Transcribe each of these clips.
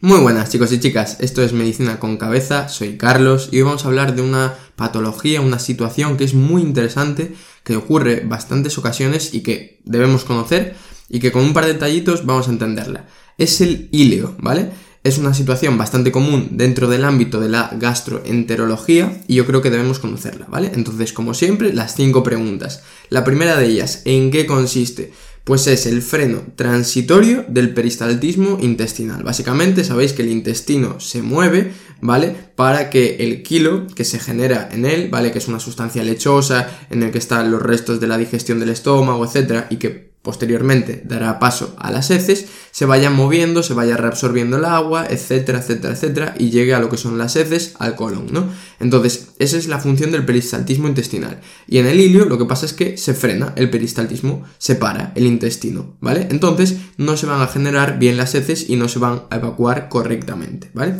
Muy buenas chicos y chicas, esto es Medicina con Cabeza, soy Carlos y hoy vamos a hablar de una patología, una situación que es muy interesante, que ocurre bastantes ocasiones y que debemos conocer y que con un par de detallitos vamos a entenderla. Es el híleo, ¿vale? Es una situación bastante común dentro del ámbito de la gastroenterología y yo creo que debemos conocerla, ¿vale? Entonces, como siempre, las cinco preguntas. La primera de ellas, ¿en qué consiste? Pues es el freno transitorio del peristaltismo intestinal. Básicamente sabéis que el intestino se mueve, ¿vale? Para que el kilo que se genera en él, ¿vale? Que es una sustancia lechosa en el que están los restos de la digestión del estómago, etcétera, y que posteriormente dará paso a las heces, se vaya moviendo, se vaya reabsorbiendo el agua, etcétera, etcétera, etcétera, y llegue a lo que son las heces al colon, ¿no? Entonces, esa es la función del peristaltismo intestinal. Y en el ilio lo que pasa es que se frena, el peristaltismo se para el intestino, ¿vale? Entonces, no se van a generar bien las heces y no se van a evacuar correctamente, ¿vale?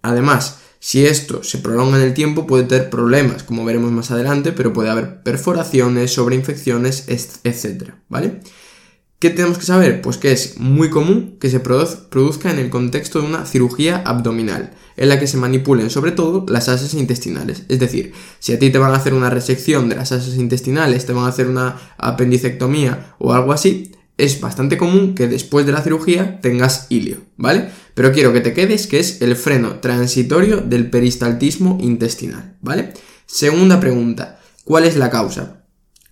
Además, si esto se prolonga en el tiempo puede tener problemas, como veremos más adelante, pero puede haber perforaciones, sobreinfecciones, etc. ¿Vale? ¿Qué tenemos que saber? Pues que es muy común que se produzca en el contexto de una cirugía abdominal, en la que se manipulen sobre todo las asas intestinales. Es decir, si a ti te van a hacer una resección de las asas intestinales, te van a hacer una apendicectomía o algo así, es bastante común que después de la cirugía tengas hilio, ¿vale? Pero quiero que te quedes que es el freno transitorio del peristaltismo intestinal, ¿vale? Segunda pregunta, ¿cuál es la causa?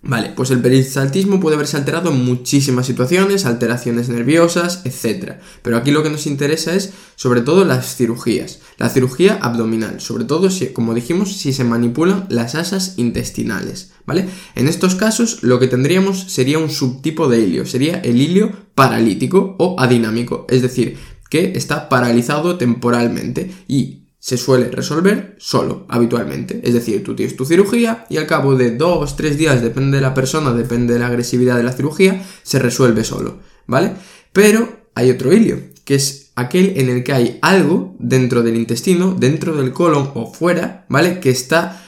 Vale, pues el peristaltismo puede verse alterado en muchísimas situaciones, alteraciones nerviosas, etc. Pero aquí lo que nos interesa es sobre todo las cirugías. La cirugía abdominal, sobre todo si, como dijimos, si se manipulan las asas intestinales, ¿vale? En estos casos lo que tendríamos sería un subtipo de hilio, sería el hilio paralítico o adinámico, es decir, que está paralizado temporalmente y se suele resolver solo, habitualmente. Es decir, tú tienes tu cirugía y al cabo de dos, tres días, depende de la persona, depende de la agresividad de la cirugía, se resuelve solo, ¿vale? Pero hay otro hilio, que es aquel en el que hay algo dentro del intestino, dentro del colon o fuera, ¿vale? Que está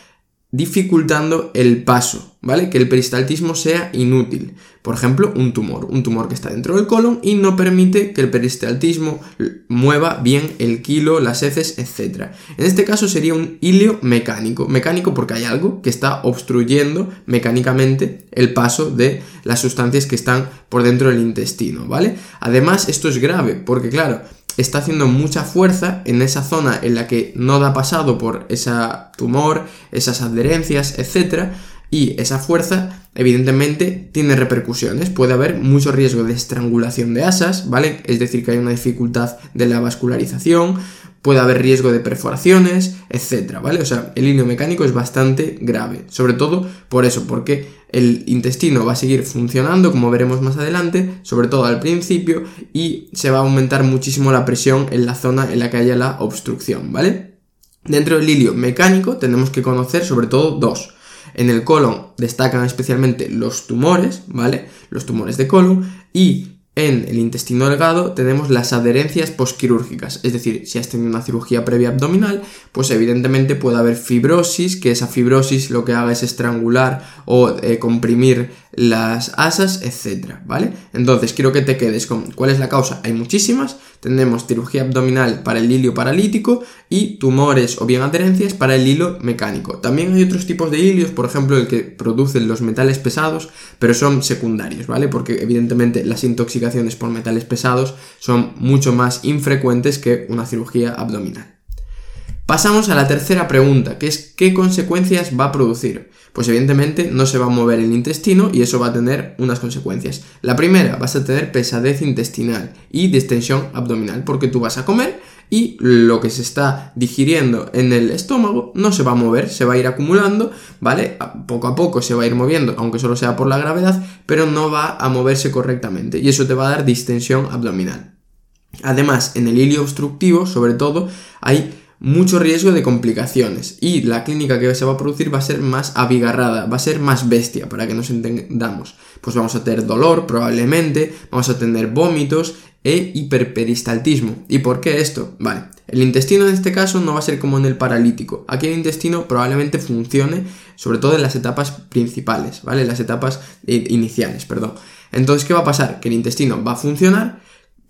dificultando el paso, ¿vale? Que el peristaltismo sea inútil. Por ejemplo, un tumor, un tumor que está dentro del colon y no permite que el peristaltismo mueva bien el kilo, las heces, etc. En este caso sería un hilio mecánico, mecánico porque hay algo que está obstruyendo mecánicamente el paso de las sustancias que están por dentro del intestino, ¿vale? Además, esto es grave porque, claro, está haciendo mucha fuerza en esa zona en la que no da pasado por ese tumor, esas adherencias, etc. Y esa fuerza, evidentemente, tiene repercusiones. Puede haber mucho riesgo de estrangulación de asas, ¿vale? Es decir, que hay una dificultad de la vascularización, puede haber riesgo de perforaciones, etcétera, ¿vale? O sea, el hilo mecánico es bastante grave, sobre todo por eso, porque el intestino va a seguir funcionando, como veremos más adelante, sobre todo al principio, y se va a aumentar muchísimo la presión en la zona en la que haya la obstrucción, ¿vale? Dentro del hilio mecánico tenemos que conocer sobre todo dos. En el colon destacan especialmente los tumores, ¿vale? Los tumores de colon y en el intestino delgado tenemos las adherencias posquirúrgicas, es decir, si has tenido una cirugía previa abdominal, pues evidentemente puede haber fibrosis, que esa fibrosis lo que haga es estrangular o eh, comprimir las asas, etcétera, ¿vale? Entonces quiero que te quedes con cuál es la causa. Hay muchísimas. Tenemos cirugía abdominal para el hilio paralítico y tumores o bien adherencias para el hilo mecánico. También hay otros tipos de hilios, por ejemplo, el que producen los metales pesados, pero son secundarios, ¿vale? Porque evidentemente las intoxicaciones por metales pesados son mucho más infrecuentes que una cirugía abdominal. Pasamos a la tercera pregunta, que es ¿qué consecuencias va a producir? Pues evidentemente no se va a mover el intestino y eso va a tener unas consecuencias. La primera, vas a tener pesadez intestinal y distensión abdominal, porque tú vas a comer y lo que se está digiriendo en el estómago no se va a mover, se va a ir acumulando, ¿vale? Poco a poco se va a ir moviendo, aunque solo sea por la gravedad, pero no va a moverse correctamente y eso te va a dar distensión abdominal. Además, en el hilio obstructivo, sobre todo, hay mucho riesgo de complicaciones y la clínica que se va a producir va a ser más abigarrada, va a ser más bestia para que nos entendamos. Pues vamos a tener dolor probablemente, vamos a tener vómitos e hiperperistaltismo. ¿Y por qué esto? Vale, el intestino en este caso no va a ser como en el paralítico. Aquí el intestino probablemente funcione sobre todo en las etapas principales, ¿vale? Las etapas iniciales, perdón. Entonces, ¿qué va a pasar? Que el intestino va a funcionar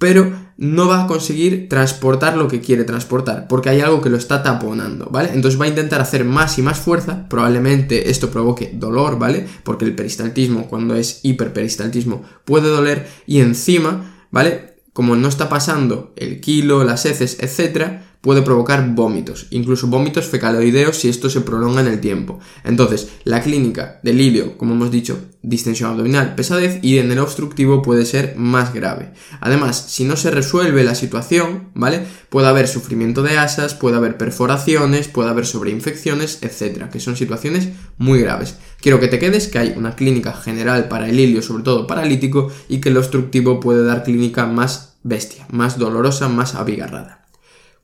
pero no va a conseguir transportar lo que quiere transportar, porque hay algo que lo está taponando, ¿vale? Entonces va a intentar hacer más y más fuerza, probablemente esto provoque dolor, ¿vale? Porque el peristaltismo, cuando es hiperperistaltismo, puede doler y encima, ¿vale? Como no está pasando el kilo, las heces, etcétera, puede provocar vómitos, incluso vómitos fecaloideos si esto se prolonga en el tiempo. Entonces, la clínica del ilio, como hemos dicho, distensión abdominal, pesadez y en el obstructivo puede ser más grave. Además, si no se resuelve la situación, ¿vale? Puede haber sufrimiento de asas, puede haber perforaciones, puede haber sobreinfecciones, etcétera, que son situaciones muy graves. Quiero que te quedes que hay una clínica general para el ilio, sobre todo paralítico, y que el obstructivo puede dar clínica más bestia, más dolorosa, más abigarrada.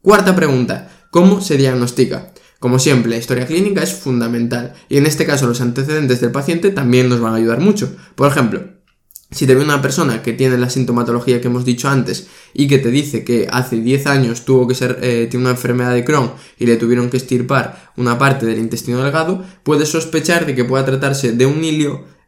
Cuarta pregunta, ¿cómo se diagnostica? Como siempre, la historia clínica es fundamental y en este caso los antecedentes del paciente también nos van a ayudar mucho. Por ejemplo, si te ve una persona que tiene la sintomatología que hemos dicho antes y que te dice que hace 10 años tuvo que ser, eh, tiene una enfermedad de Crohn y le tuvieron que estirpar una parte del intestino delgado, puedes sospechar de que pueda tratarse de un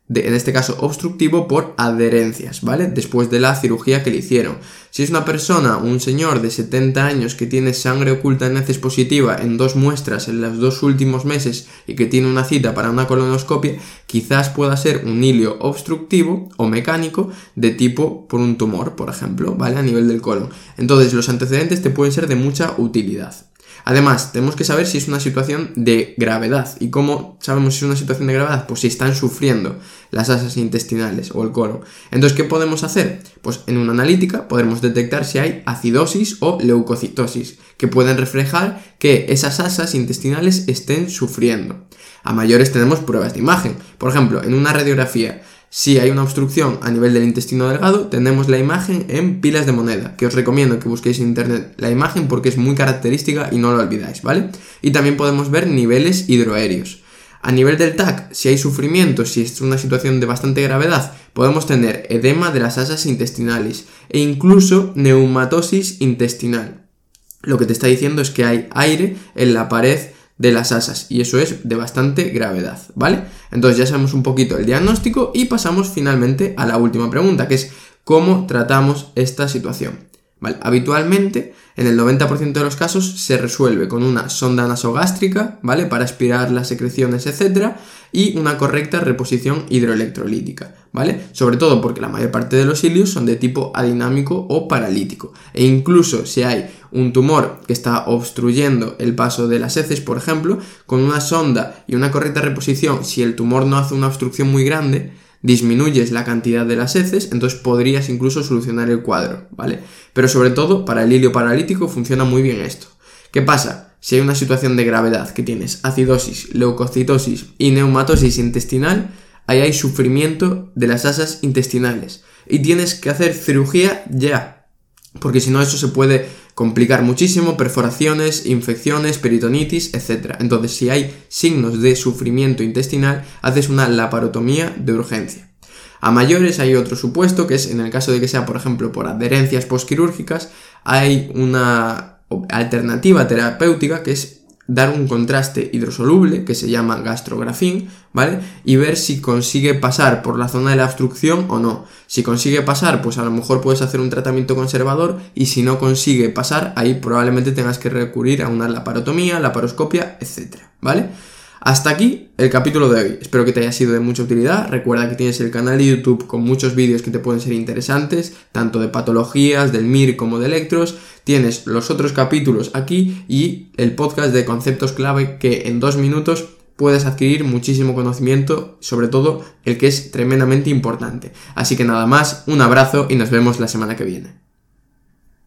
hilio en este caso obstructivo, por adherencias, ¿vale? Después de la cirugía que le hicieron. Si es una persona, un señor de 70 años que tiene sangre oculta en heces positiva en dos muestras en los dos últimos meses y que tiene una cita para una colonoscopia, quizás pueda ser un hilio obstructivo o mecánico de tipo por un tumor, por ejemplo, ¿vale? A nivel del colon. Entonces, los antecedentes te pueden ser de mucha utilidad. Además, tenemos que saber si es una situación de gravedad. ¿Y cómo sabemos si es una situación de gravedad? Pues si están sufriendo las asas intestinales o el colon. Entonces, ¿qué podemos hacer? Pues en una analítica podremos detectar si hay acidosis o leucocitosis, que pueden reflejar que esas asas intestinales estén sufriendo. A mayores tenemos pruebas de imagen. Por ejemplo, en una radiografía si hay una obstrucción a nivel del intestino delgado, tenemos la imagen en pilas de moneda, que os recomiendo que busquéis en internet la imagen porque es muy característica y no lo olvidáis, ¿vale? Y también podemos ver niveles hidroaéreos. A nivel del TAC, si hay sufrimiento, si es una situación de bastante gravedad, podemos tener edema de las asas intestinales e incluso neumatosis intestinal. Lo que te está diciendo es que hay aire en la pared de las asas y eso es de bastante gravedad, ¿vale? Entonces ya sabemos un poquito el diagnóstico y pasamos finalmente a la última pregunta, que es cómo tratamos esta situación. Habitualmente, en el 90% de los casos, se resuelve con una sonda nasogástrica, ¿vale? Para aspirar las secreciones, etc. Y una correcta reposición hidroelectrolítica, ¿vale? Sobre todo porque la mayor parte de los ilios son de tipo adinámico o paralítico. E incluso si hay un tumor que está obstruyendo el paso de las heces, por ejemplo, con una sonda y una correcta reposición, si el tumor no hace una obstrucción muy grande, disminuyes la cantidad de las heces, entonces podrías incluso solucionar el cuadro, ¿vale? Pero sobre todo para el hilio paralítico funciona muy bien esto. ¿Qué pasa? Si hay una situación de gravedad que tienes acidosis, leucocitosis y neumatosis intestinal, ahí hay sufrimiento de las asas intestinales y tienes que hacer cirugía ya, porque si no eso se puede complicar muchísimo, perforaciones, infecciones, peritonitis, etc. Entonces, si hay signos de sufrimiento intestinal, haces una laparotomía de urgencia. A mayores hay otro supuesto, que es en el caso de que sea, por ejemplo, por adherencias postquirúrgicas, hay una alternativa terapéutica que es dar un contraste hidrosoluble que se llama gastrografín, ¿vale? Y ver si consigue pasar por la zona de la obstrucción o no. Si consigue pasar, pues a lo mejor puedes hacer un tratamiento conservador y si no consigue pasar, ahí probablemente tengas que recurrir a una laparotomía, laparoscopia, etcétera, ¿vale? Hasta aquí el capítulo de hoy. Espero que te haya sido de mucha utilidad. Recuerda que tienes el canal de YouTube con muchos vídeos que te pueden ser interesantes, tanto de patologías, del MIR como de electros. Tienes los otros capítulos aquí y el podcast de conceptos clave que en dos minutos puedes adquirir muchísimo conocimiento, sobre todo el que es tremendamente importante. Así que nada más, un abrazo y nos vemos la semana que viene.